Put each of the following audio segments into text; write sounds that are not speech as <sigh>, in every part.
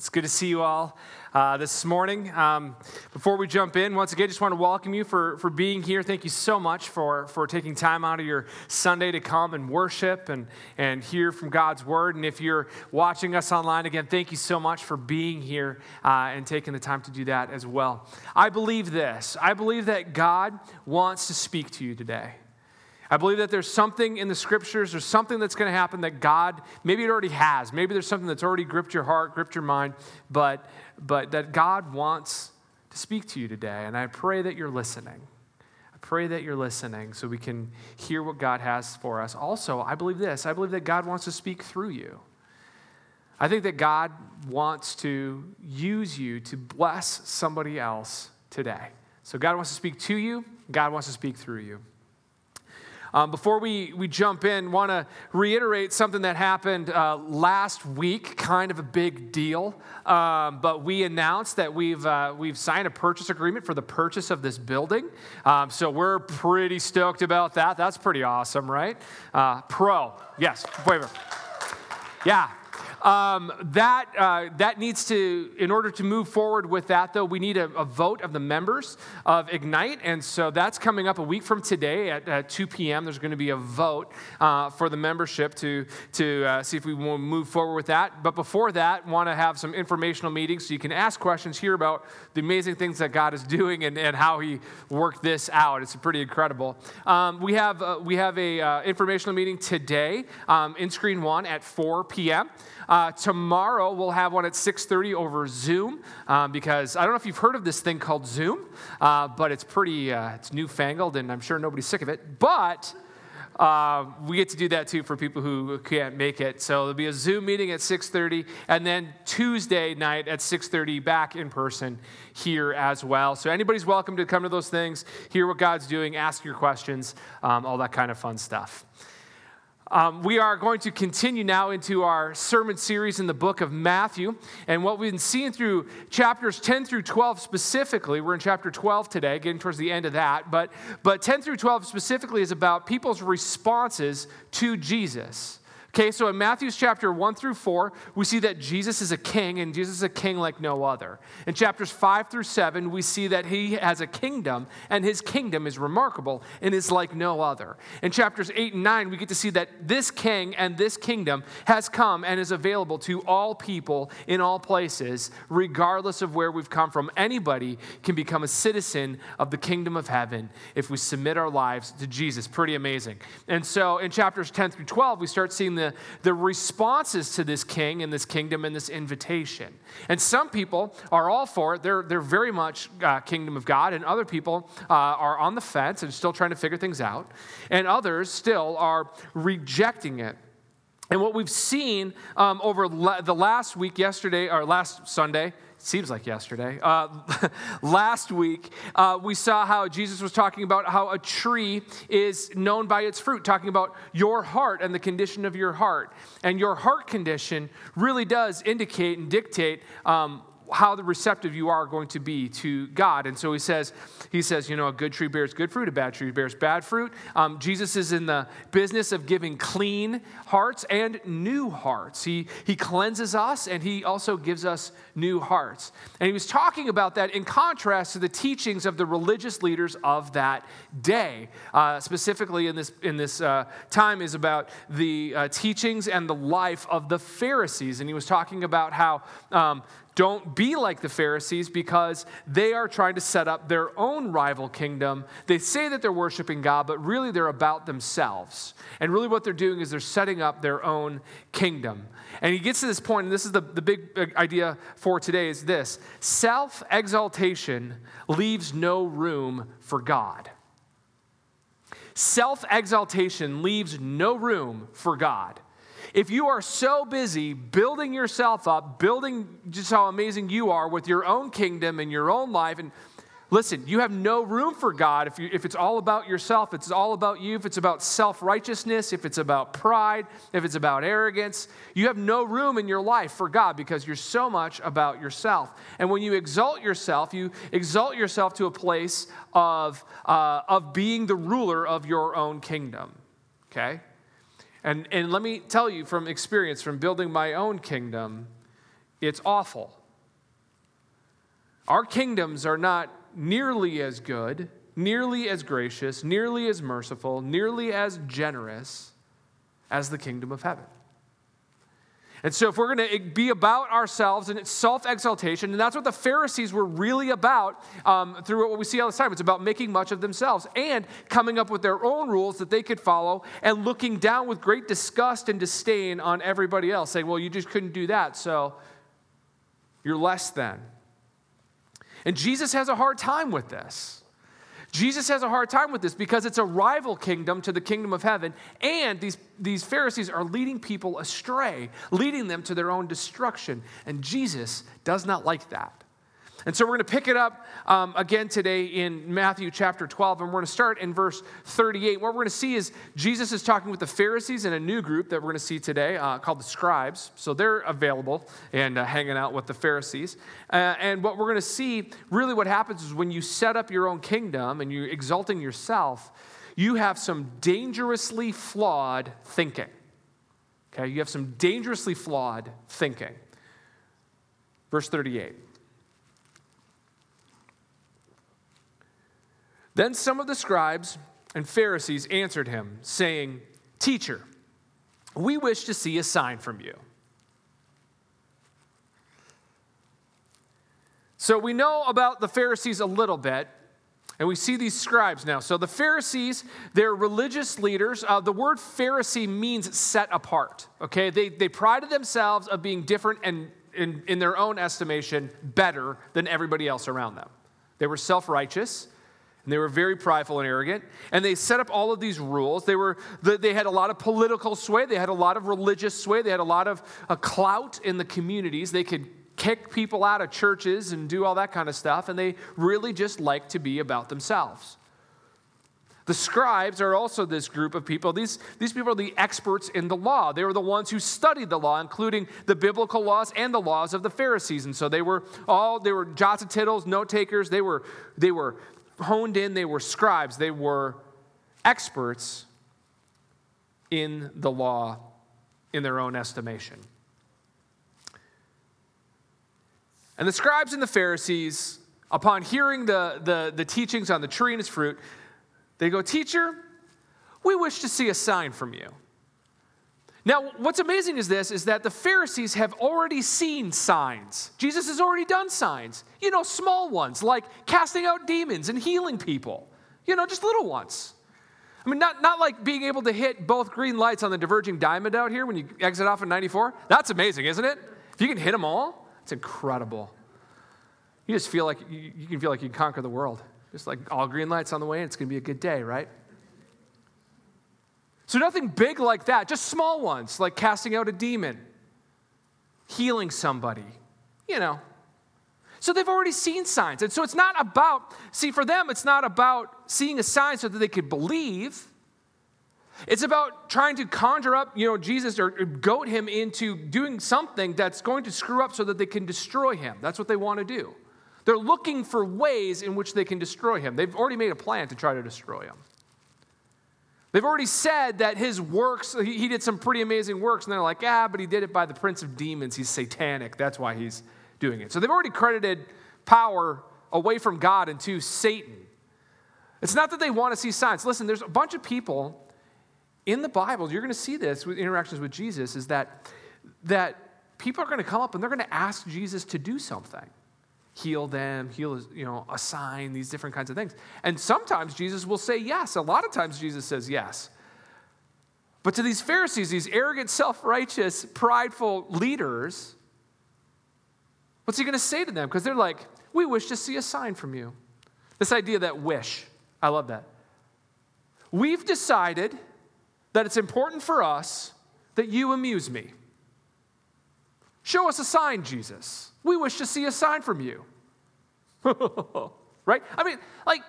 It's good to see you all uh, this morning. Um, before we jump in, once again, just want to welcome you for, for being here. Thank you so much for, for taking time out of your Sunday to come and worship and, and hear from God's Word. And if you're watching us online, again, thank you so much for being here uh, and taking the time to do that as well. I believe this I believe that God wants to speak to you today. I believe that there's something in the scriptures, there's something that's going to happen that God, maybe it already has. Maybe there's something that's already gripped your heart, gripped your mind, but, but that God wants to speak to you today. And I pray that you're listening. I pray that you're listening so we can hear what God has for us. Also, I believe this I believe that God wants to speak through you. I think that God wants to use you to bless somebody else today. So God wants to speak to you, God wants to speak through you. Um, before we, we jump in, want to reiterate something that happened uh, last week, kind of a big deal. Um, but we announced that we've, uh, we've signed a purchase agreement for the purchase of this building. Um, so we're pretty stoked about that. That's pretty awesome, right? Uh, pro, yes, waiver. Yeah, um, that, uh, that needs to, in order to move forward with that, though, we need a, a, vote of the members of Ignite. And so that's coming up a week from today at, at 2 p.m. There's going to be a vote uh, for the membership to, to uh, see if we will move forward with that. But before that, want to have some informational meetings so you can ask questions, hear about the amazing things that God is doing and, and how He worked this out. It's pretty incredible. Um, we have, uh, we have a uh, informational meeting today um, in Screen 1 at 4 p.m. Uh, tomorrow we'll have one at 6:30 over Zoom um, because I don't know if you've heard of this thing called Zoom, uh, but it's pretty uh, it's newfangled and I'm sure nobody's sick of it. But uh, we get to do that too for people who can't make it. So there'll be a Zoom meeting at 6:30, and then Tuesday night at 6:30 back in person here as well. So anybody's welcome to come to those things, hear what God's doing, ask your questions, um, all that kind of fun stuff. Um, we are going to continue now into our sermon series in the book of Matthew. And what we've been seeing through chapters 10 through 12 specifically, we're in chapter 12 today, getting towards the end of that. But, but 10 through 12 specifically is about people's responses to Jesus. Okay, so in Matthew's chapter 1 through 4, we see that Jesus is a king, and Jesus is a king like no other. In chapters 5 through 7, we see that he has a kingdom, and his kingdom is remarkable and is like no other. In chapters 8 and 9, we get to see that this king and this kingdom has come and is available to all people in all places, regardless of where we've come from. Anybody can become a citizen of the kingdom of heaven if we submit our lives to Jesus. Pretty amazing. And so in chapters 10 through 12, we start seeing the, the responses to this king and this kingdom and this invitation. And some people are all for it, they're, they're very much uh, kingdom of God, and other people uh, are on the fence and still trying to figure things out, and others still are rejecting it. And what we've seen um, over la- the last week, yesterday, or last Sunday, seems like yesterday. Uh, <laughs> last week, uh, we saw how Jesus was talking about how a tree is known by its fruit, talking about your heart and the condition of your heart. And your heart condition really does indicate and dictate um, how the receptive you are going to be to God. And so he says, he says, you know, a good tree bears good fruit, a bad tree bears bad fruit. Um, Jesus is in the business of giving clean hearts and new hearts. He, he cleanses us and he also gives us new hearts. And he was talking about that in contrast to the teachings of the religious leaders of that day. Uh, specifically in this, in this uh, time is about the uh, teachings and the life of the Pharisees. And he was talking about how um, don't be like the Pharisees because they are trying to set up their own rival kingdom. They say that they're worshiping God, but really they're about themselves. And really what they're doing is they're setting up their own kingdom. And he gets to this point, and this is the, the big idea for today is this self exaltation leaves no room for God. Self exaltation leaves no room for God. If you are so busy building yourself up, building just how amazing you are with your own kingdom and your own life, and listen, you have no room for God if, you, if it's all about yourself, it's all about you, if it's about self righteousness, if it's about pride, if it's about arrogance, you have no room in your life for God because you're so much about yourself. And when you exalt yourself, you exalt yourself to a place of, uh, of being the ruler of your own kingdom. Okay? And, and let me tell you from experience, from building my own kingdom, it's awful. Our kingdoms are not nearly as good, nearly as gracious, nearly as merciful, nearly as generous as the kingdom of heaven. And so, if we're going to be about ourselves and it's self exaltation, and that's what the Pharisees were really about um, through what we see all the time, it's about making much of themselves and coming up with their own rules that they could follow and looking down with great disgust and disdain on everybody else, saying, Well, you just couldn't do that, so you're less than. And Jesus has a hard time with this. Jesus has a hard time with this because it's a rival kingdom to the kingdom of heaven, and these, these Pharisees are leading people astray, leading them to their own destruction. And Jesus does not like that. And so we're going to pick it up um, again today in Matthew chapter 12, and we're going to start in verse 38. What we're going to see is Jesus is talking with the Pharisees and a new group that we're going to see today uh, called the scribes. So they're available and uh, hanging out with the Pharisees. Uh, and what we're going to see really what happens is when you set up your own kingdom and you're exalting yourself, you have some dangerously flawed thinking. Okay, you have some dangerously flawed thinking. Verse 38. Then some of the scribes and Pharisees answered him, saying, Teacher, we wish to see a sign from you. So we know about the Pharisees a little bit, and we see these scribes now. So the Pharisees, they're religious leaders. Uh, the word Pharisee means set apart, okay? They, they prided themselves of being different and, in, in their own estimation, better than everybody else around them. They were self righteous. And they were very prideful and arrogant. And they set up all of these rules. They, were, they had a lot of political sway, they had a lot of religious sway, they had a lot of a clout in the communities. They could kick people out of churches and do all that kind of stuff. And they really just liked to be about themselves. The scribes are also this group of people. These, these people are the experts in the law. They were the ones who studied the law, including the biblical laws and the laws of the Pharisees. And so they were all, they were jots and tittles, note takers. They were, they were honed in, they were scribes, they were experts in the law in their own estimation. And the scribes and the Pharisees, upon hearing the, the, the teachings on the tree and its fruit, they go, Teacher, we wish to see a sign from you. Now, what's amazing is this is that the Pharisees have already seen signs. Jesus has already done signs. You know, small ones like casting out demons and healing people. You know, just little ones. I mean, not, not like being able to hit both green lights on the diverging diamond out here when you exit off in 94. That's amazing, isn't it? If you can hit them all, it's incredible. You just feel like you, you can feel like you can conquer the world. Just like all green lights on the way, and it's going to be a good day, right? So, nothing big like that, just small ones, like casting out a demon, healing somebody, you know. So, they've already seen signs. And so, it's not about, see, for them, it's not about seeing a sign so that they could believe. It's about trying to conjure up, you know, Jesus or goat him into doing something that's going to screw up so that they can destroy him. That's what they want to do. They're looking for ways in which they can destroy him. They've already made a plan to try to destroy him. They've already said that his works, he did some pretty amazing works, and they're like, ah, but he did it by the prince of demons. He's satanic. That's why he's doing it. So they've already credited power away from God into Satan. It's not that they want to see signs. Listen, there's a bunch of people in the Bible, you're going to see this with interactions with Jesus, is that, that people are going to come up and they're going to ask Jesus to do something heal them, heal, you know, a sign, these different kinds of things. And sometimes Jesus will say yes. A lot of times Jesus says yes. But to these Pharisees, these arrogant, self righteous, prideful leaders, what's he going to say to them? Because they're like, we wish to see a sign from you. This idea that wish, I love that. We've decided that it's important for us that you amuse me. Show us a sign, Jesus. We wish to see a sign from you. <laughs> right? I mean, like,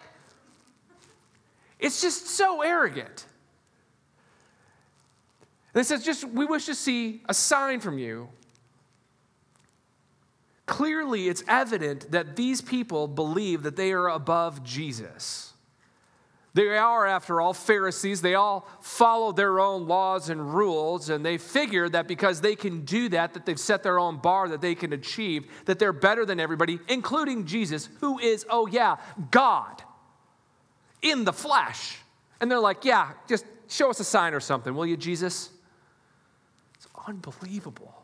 it's just so arrogant. And it says, just, we wish to see a sign from you. Clearly, it's evident that these people believe that they are above Jesus. They are, after all, Pharisees. They all follow their own laws and rules, and they figure that because they can do that, that they've set their own bar that they can achieve, that they're better than everybody, including Jesus, who is, oh yeah, God in the flesh. And they're like, yeah, just show us a sign or something, will you, Jesus? It's unbelievable.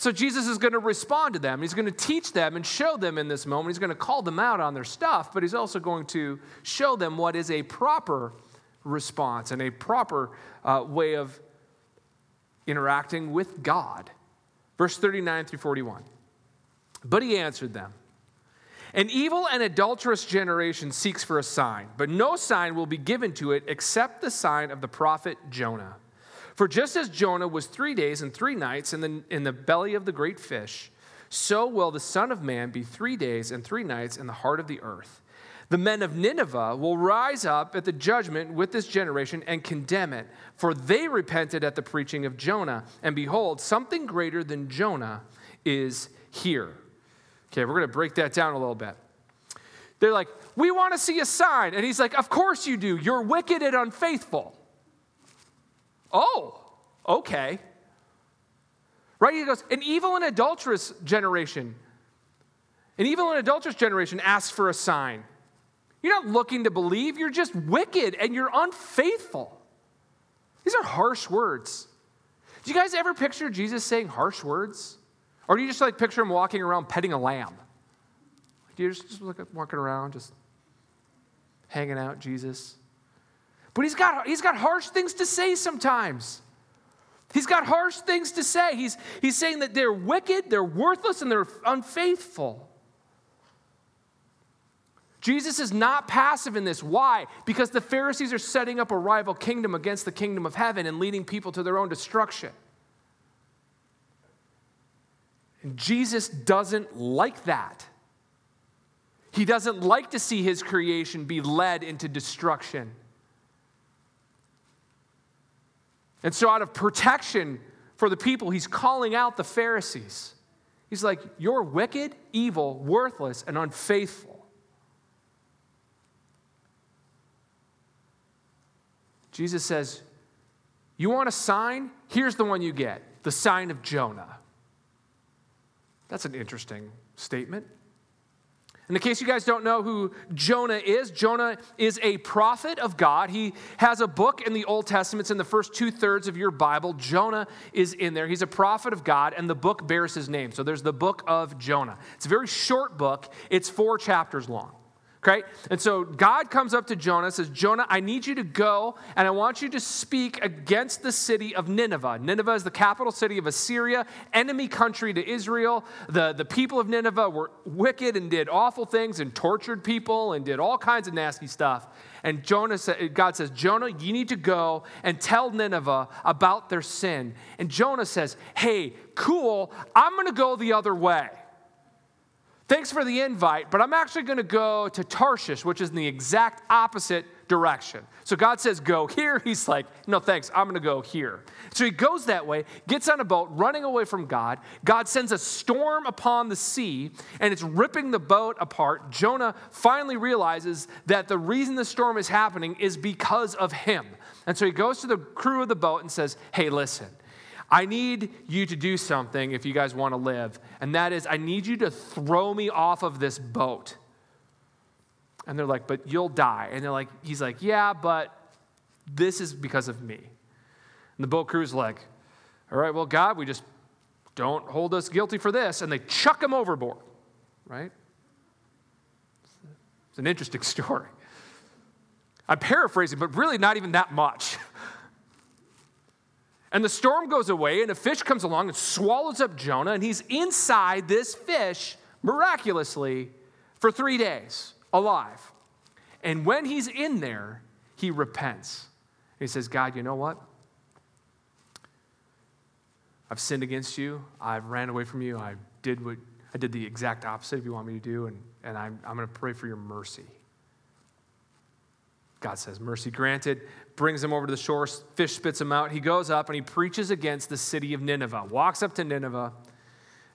So Jesus is going to respond to them. He's going to teach them and show them in this moment. He's going to call them out on their stuff, but he's also going to show them what is a proper response and a proper uh, way of interacting with God. Verse 39 through 41. But he answered them An evil and adulterous generation seeks for a sign, but no sign will be given to it except the sign of the prophet Jonah. For just as Jonah was three days and three nights in the, in the belly of the great fish, so will the Son of Man be three days and three nights in the heart of the earth. The men of Nineveh will rise up at the judgment with this generation and condemn it, for they repented at the preaching of Jonah. And behold, something greater than Jonah is here. Okay, we're going to break that down a little bit. They're like, We want to see a sign. And he's like, Of course you do. You're wicked and unfaithful. Oh, okay. Right? He goes, an evil and adulterous generation. An evil and adulterous generation asks for a sign. You're not looking to believe, you're just wicked and you're unfaithful. These are harsh words. Do you guys ever picture Jesus saying harsh words? Or do you just like picture him walking around petting a lamb? Do you just, just look at walking around, just hanging out, Jesus? But he's got, he's got harsh things to say sometimes. He's got harsh things to say. He's, he's saying that they're wicked, they're worthless, and they're unfaithful. Jesus is not passive in this. Why? Because the Pharisees are setting up a rival kingdom against the kingdom of heaven and leading people to their own destruction. And Jesus doesn't like that. He doesn't like to see his creation be led into destruction. And so, out of protection for the people, he's calling out the Pharisees. He's like, You're wicked, evil, worthless, and unfaithful. Jesus says, You want a sign? Here's the one you get the sign of Jonah. That's an interesting statement. In the case you guys don't know who Jonah is, Jonah is a prophet of God. He has a book in the Old Testament. It's in the first two thirds of your Bible. Jonah is in there. He's a prophet of God, and the book bears his name. So there's the book of Jonah. It's a very short book, it's four chapters long. Okay? And so God comes up to Jonah says, Jonah, I need you to go and I want you to speak against the city of Nineveh. Nineveh is the capital city of Assyria, enemy country to Israel. The, the people of Nineveh were wicked and did awful things and tortured people and did all kinds of nasty stuff. And Jonah God says, Jonah, you need to go and tell Nineveh about their sin. And Jonah says, Hey, cool, I'm going to go the other way. Thanks for the invite, but I'm actually going to go to Tarshish, which is in the exact opposite direction. So God says, Go here. <laughs> He's like, No, thanks. I'm going to go here. So he goes that way, gets on a boat, running away from God. God sends a storm upon the sea, and it's ripping the boat apart. Jonah finally realizes that the reason the storm is happening is because of him. And so he goes to the crew of the boat and says, Hey, listen. I need you to do something if you guys want to live, and that is, I need you to throw me off of this boat. And they're like, but you'll die. And they're like, he's like, yeah, but this is because of me. And the boat crew's like, all right, well, God, we just don't hold us guilty for this. And they chuck him overboard, right? It's an interesting <laughs> story. I'm paraphrasing, but really not even that much. And the storm goes away, and a fish comes along and swallows up Jonah, and he's inside this fish miraculously for three days, alive. And when he's in there, he repents. He says, God, you know what? I've sinned against you. I've ran away from you. I did what I did the exact opposite of you want me to do, and, and I'm, I'm going to pray for your mercy. God says, Mercy granted, brings him over to the shore, fish spits him out. He goes up and he preaches against the city of Nineveh, walks up to Nineveh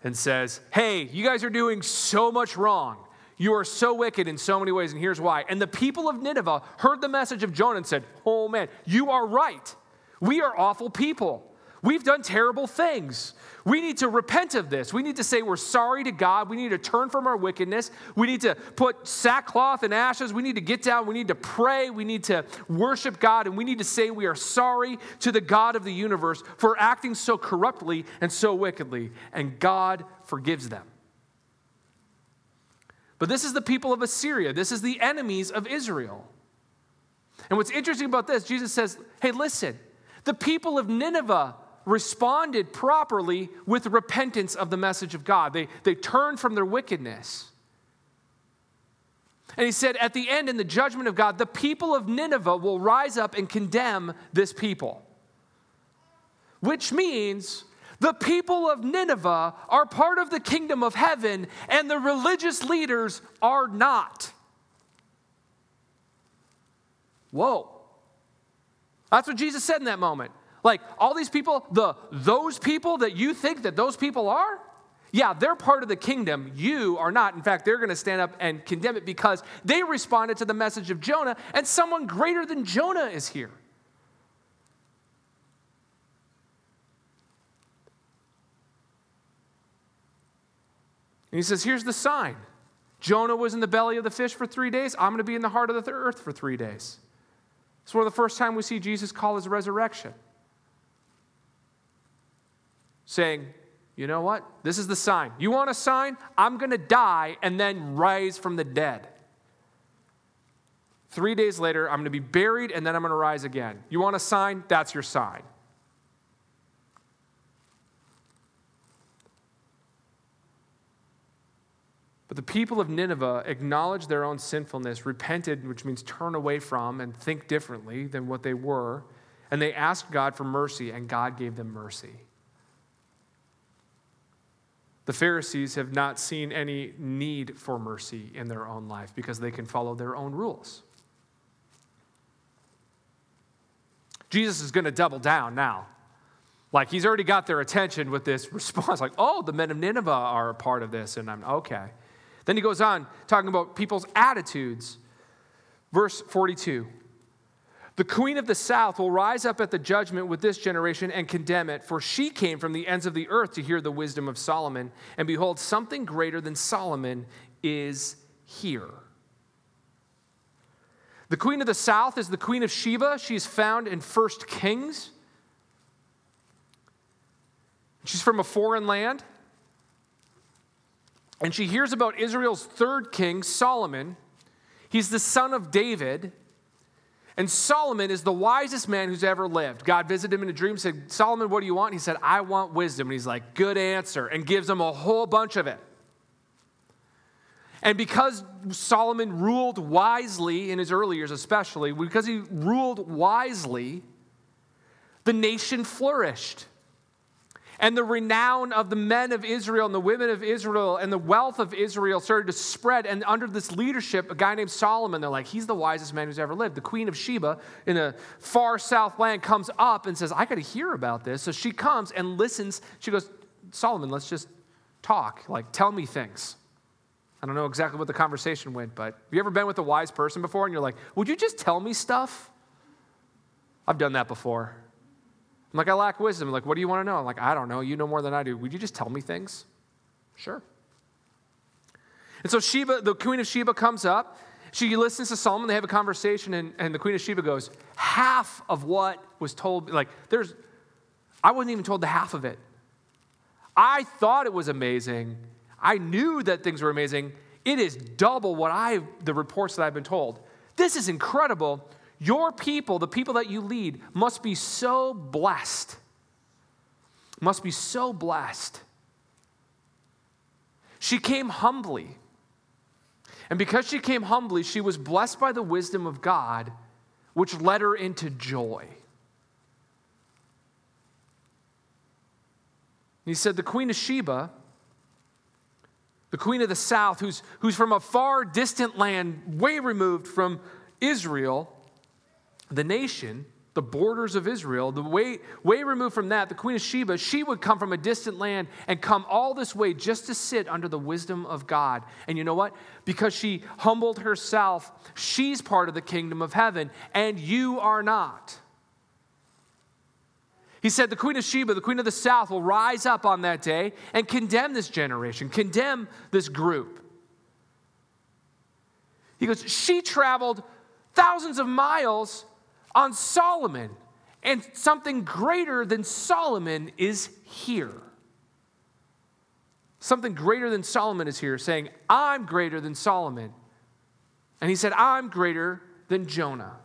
and says, Hey, you guys are doing so much wrong. You are so wicked in so many ways, and here's why. And the people of Nineveh heard the message of Jonah and said, Oh man, you are right. We are awful people. We've done terrible things. We need to repent of this. We need to say we're sorry to God. We need to turn from our wickedness. We need to put sackcloth and ashes. We need to get down. We need to pray. We need to worship God. And we need to say we are sorry to the God of the universe for acting so corruptly and so wickedly. And God forgives them. But this is the people of Assyria. This is the enemies of Israel. And what's interesting about this, Jesus says, hey, listen, the people of Nineveh responded properly with repentance of the message of God. They, they turned from their wickedness. And he said, at the end, in the judgment of God, the people of Nineveh will rise up and condemn this people. Which means the people of Nineveh are part of the kingdom of heaven, and the religious leaders are not. Whoa. That's what Jesus said in that moment. Like all these people, the those people that you think that those people are, yeah, they're part of the kingdom. You are not. In fact, they're going to stand up and condemn it because they responded to the message of Jonah, and someone greater than Jonah is here. And he says, Here's the sign Jonah was in the belly of the fish for three days. I'm going to be in the heart of the earth for three days. It's one of the first time we see Jesus call his resurrection saying, you know what? This is the sign. You want a sign? I'm going to die and then rise from the dead. Three days later, I'm going to be buried and then I'm going to rise again. You want a sign? That's your sign. But the people of Nineveh acknowledged their own sinfulness, repented, which means turn away from and think differently than what they were, and they asked God for mercy, and God gave them mercy. The Pharisees have not seen any need for mercy in their own life because they can follow their own rules. Jesus is going to double down now. Like he's already got their attention with this <laughs> response, like, oh, the men of Nineveh are a part of this, and I'm okay. Then he goes on talking about people's attitudes. Verse 42. The queen of the south will rise up at the judgment with this generation and condemn it, for she came from the ends of the earth to hear the wisdom of Solomon. And behold, something greater than Solomon is here. The queen of the south is the queen of Sheba. She's found in First Kings. She's from a foreign land. And she hears about Israel's third king, Solomon. He's the son of David. And Solomon is the wisest man who's ever lived. God visited him in a dream, said, Solomon, what do you want? And he said, I want wisdom. And he's like, good answer, and gives him a whole bunch of it. And because Solomon ruled wisely in his early years, especially, because he ruled wisely, the nation flourished and the renown of the men of Israel and the women of Israel and the wealth of Israel started to spread. And under this leadership, a guy named Solomon, they're like, he's the wisest man who's ever lived. The queen of Sheba in a far south land comes up and says, I got to hear about this. So she comes and listens. She goes, Solomon, let's just talk. Like, tell me things. I don't know exactly what the conversation went, but have you ever been with a wise person before and you're like, would you just tell me stuff? I've done that before. I'm like, I lack wisdom. Like, what do you want to know? I'm like, I don't know. You know more than I do. Would you just tell me things? Sure. And so Sheba, the queen of Sheba comes up. She listens to Solomon. They have a conversation, and, and the queen of Sheba goes, half of what was told, like, there's, I wasn't even told the half of it. I thought it was amazing. I knew that things were amazing. It is double what I, the reports that I've been told. This is incredible. Your people, the people that you lead, must be so blessed. Must be so blessed. She came humbly. And because she came humbly, she was blessed by the wisdom of God, which led her into joy. he said, The Queen of Sheba, the Queen of the South, who's, who's from a far distant land, way removed from Israel, the nation, the borders of Israel, the way, way removed from that, the Queen of Sheba, she would come from a distant land and come all this way just to sit under the wisdom of God. And you know what? Because she humbled herself, she's part of the kingdom of heaven, and you are not. He said, The Queen of Sheba, the Queen of the South, will rise up on that day and condemn this generation, condemn this group. He goes, She traveled thousands of miles on Solomon, and something greater than Solomon is here. Something greater than Solomon is here, saying, I'm greater than Solomon. And he said, I'm greater than Jonah.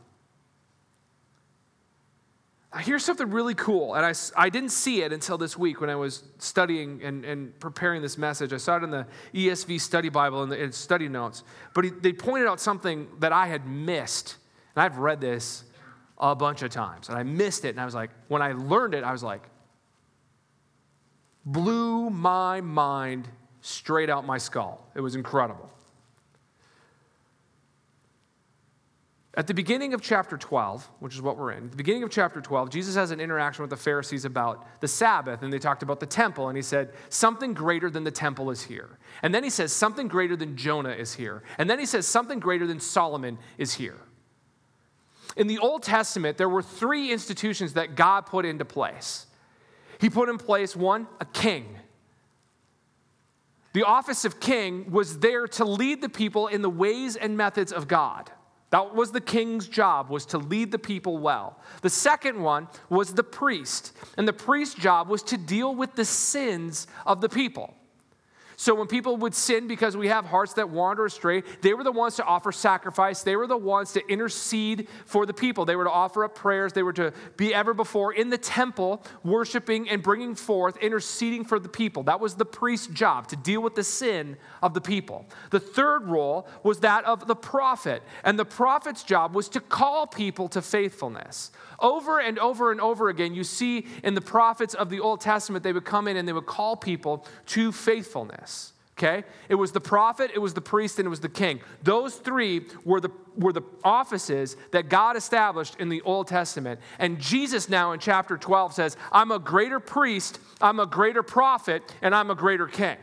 Here's something really cool, and I, I didn't see it until this week when I was studying and, and preparing this message. I saw it in the ESV study Bible and in study notes, but he, they pointed out something that I had missed. And I've read this a bunch of times, and I missed it. And I was like, when I learned it, I was like, blew my mind straight out my skull. It was incredible. At the beginning of chapter 12, which is what we're in, the beginning of chapter 12, Jesus has an interaction with the Pharisees about the Sabbath, and they talked about the temple, and he said, Something greater than the temple is here. And then he says, Something greater than Jonah is here. And then he says, Something greater than Solomon is here. In the Old Testament, there were three institutions that God put into place. He put in place one, a king. The office of king was there to lead the people in the ways and methods of God. That was the king's job, was to lead the people well. The second one was the priest. And the priest's job was to deal with the sins of the people. So when people would sin because we have hearts that wander astray, they were the ones to offer sacrifice. They were the ones to intercede for the people. They were to offer up prayers. They were to be ever before in the temple, worshiping and bringing forth, interceding for the people. That was the priest's job, to deal with the sin of the people. The third role was that of the prophet. And the prophet's job was to call people to faithfulness. Over and over and over again, you see in the prophets of the Old Testament, they would come in and they would call people to faithfulness okay? It was the prophet, it was the priest, and it was the king. Those three were the, were the offices that God established in the Old Testament. And Jesus now in chapter 12 says, I'm a greater priest, I'm a greater prophet, and I'm a greater king.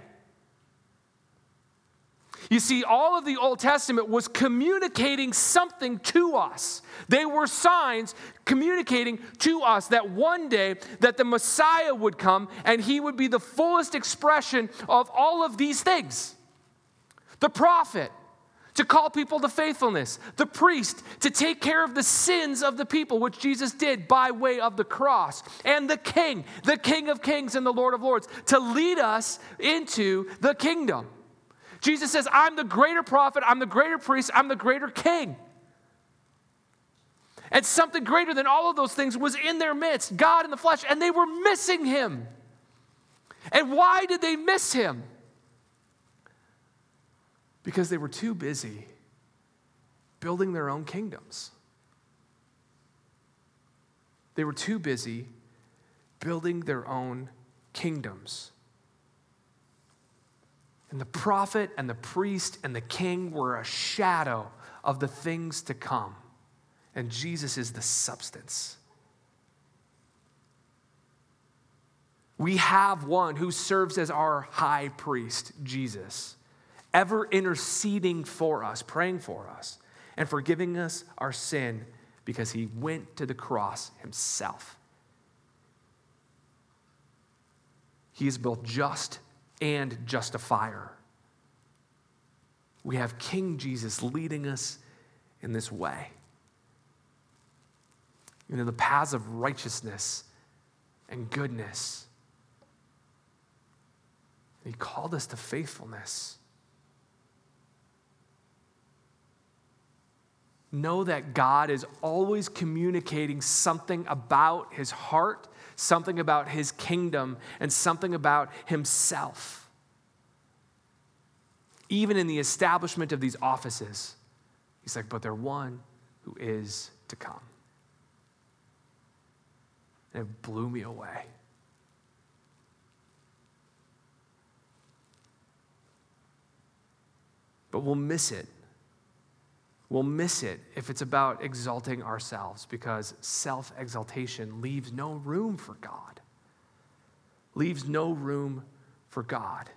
You see, all of the Old Testament was communicating something to us. They were signs communicating to us that one day that the Messiah would come and he would be the fullest expression of all of these things. The prophet to call people to faithfulness, the priest to take care of the sins of the people, which Jesus did by way of the cross, and the king, the king of kings and the Lord of lords, to lead us into the kingdom. Jesus says, I'm the greater prophet, I'm the greater priest, I'm the greater king. And something greater than all of those things was in their midst, God in the flesh, and they were missing him. And why did they miss him? Because they were too busy building their own kingdoms. They were too busy building their own kingdoms. And the prophet and the priest and the king were a shadow of the things to come. And Jesus is the substance. We have one who serves as our high priest, Jesus, ever interceding for us, praying for us, and forgiving us our sin because he went to the cross himself. He is both just and justifier. We have King Jesus leading us in this way. in the paths of righteousness and goodness. He called us to faithfulness. Know that God is always communicating something about his heart something about his kingdom, and something about himself. Even in the establishment of these offices, he's like, but they're one who is to come. And it blew me away. But we'll miss it We'll miss it if it's about exalting ourselves because self exaltation leaves no room for God. Leaves no room for God.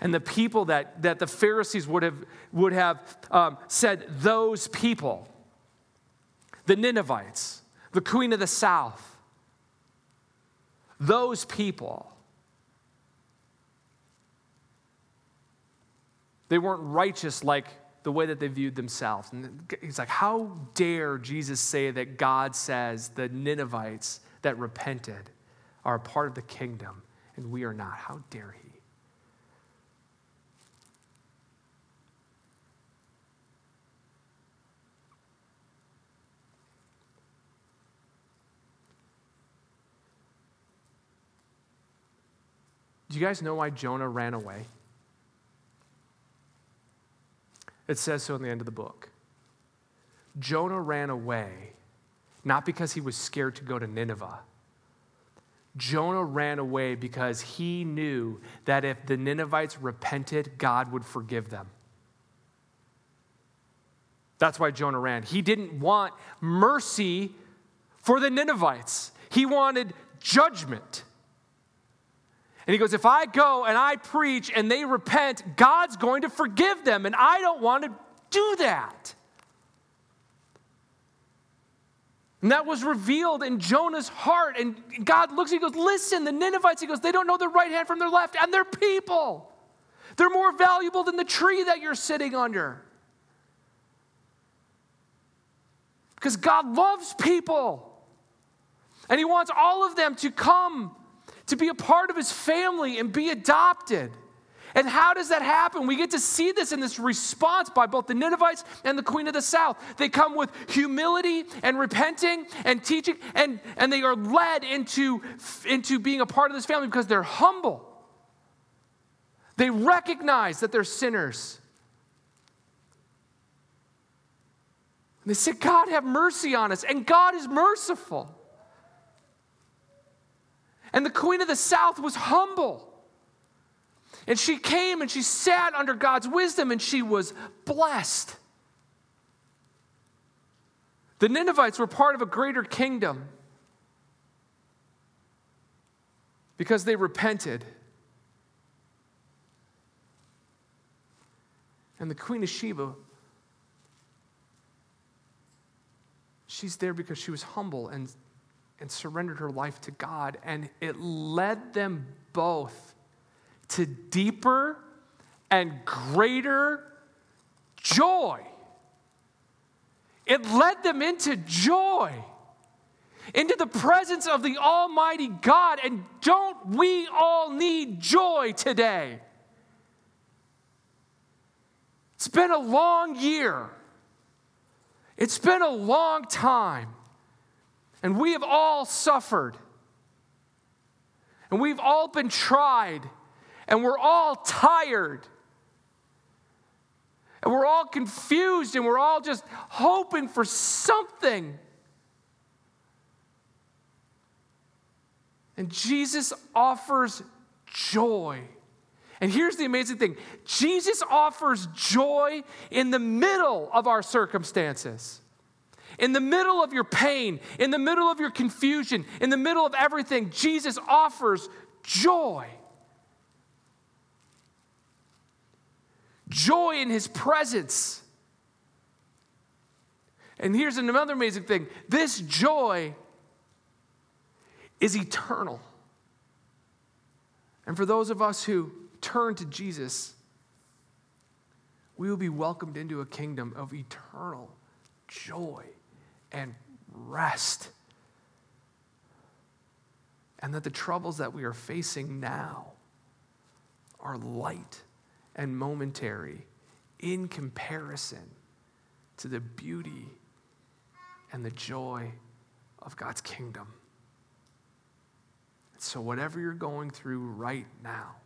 And the people that, that the Pharisees would have, would have um, said, those people, the Ninevites, the queen of the south, those people, they weren't righteous like the way that they viewed themselves. And he's like, How dare Jesus say that God says the Ninevites that repented are a part of the kingdom and we are not? How dare he? Do you guys know why Jonah ran away? It says so in the end of the book. Jonah ran away not because he was scared to go to Nineveh. Jonah ran away because he knew that if the Ninevites repented, God would forgive them. That's why Jonah ran. He didn't want mercy for the Ninevites, he wanted judgment. And he goes, If I go and I preach and they repent, God's going to forgive them. And I don't want to do that. And that was revealed in Jonah's heart. And God looks, he goes, Listen, the Ninevites, he goes, they don't know their right hand from their left, and they're people. They're more valuable than the tree that you're sitting under. Because God loves people. And he wants all of them to come to be a part of his family and be adopted. And how does that happen? We get to see this in this response by both the Ninevites and the Queen of the South. They come with humility and repenting and teaching, and, and they are led into, into being a part of this family because they're humble. They recognize that they're sinners. And they say, God, have mercy on us. And God is merciful. And the queen of the south was humble. And she came and she sat under God's wisdom and she was blessed. The Ninevites were part of a greater kingdom because they repented. And the Queen of Sheba, she's there because she was humble and and surrendered her life to God. And it led them both to deeper and greater joy. It led them into joy, into the presence of the Almighty God. And don't we all need joy today? It's been a long year. It's been a long time. And we have all suffered. And we've all been tried. And we're all tired. And we're all confused and we're all just hoping for something. And Jesus offers joy. And here's the amazing thing Jesus offers joy in the middle of our circumstances. In the middle of your pain, in the middle of your confusion, in the middle of everything, Jesus offers joy. Joy in his presence. And here's another amazing thing this joy is eternal. And for those of us who turn to Jesus, we will be welcomed into a kingdom of eternal joy and rest. And that the troubles that we are facing now are light and momentary in comparison to the beauty and the joy of God's kingdom. So, whatever you're going through right now,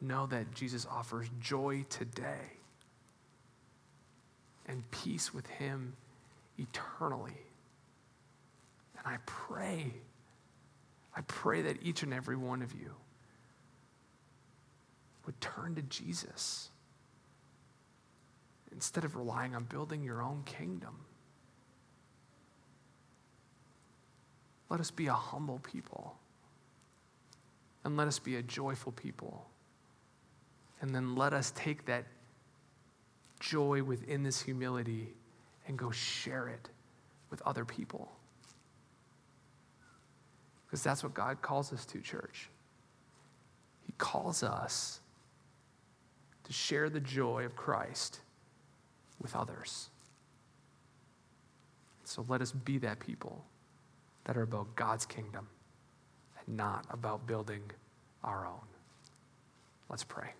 know that Jesus offers joy today and peace with Him eternally. And I pray, I pray that each and every one of you would turn to Jesus instead of relying on building your own kingdom. Let us be a humble people. And let us be a joyful people. And then let us take that joy within this humility and go share it with other people. Because that's what God calls us to, church. He calls us to share the joy of Christ with others. So let us be that people that are about God's kingdom and not about building our own. Let's pray.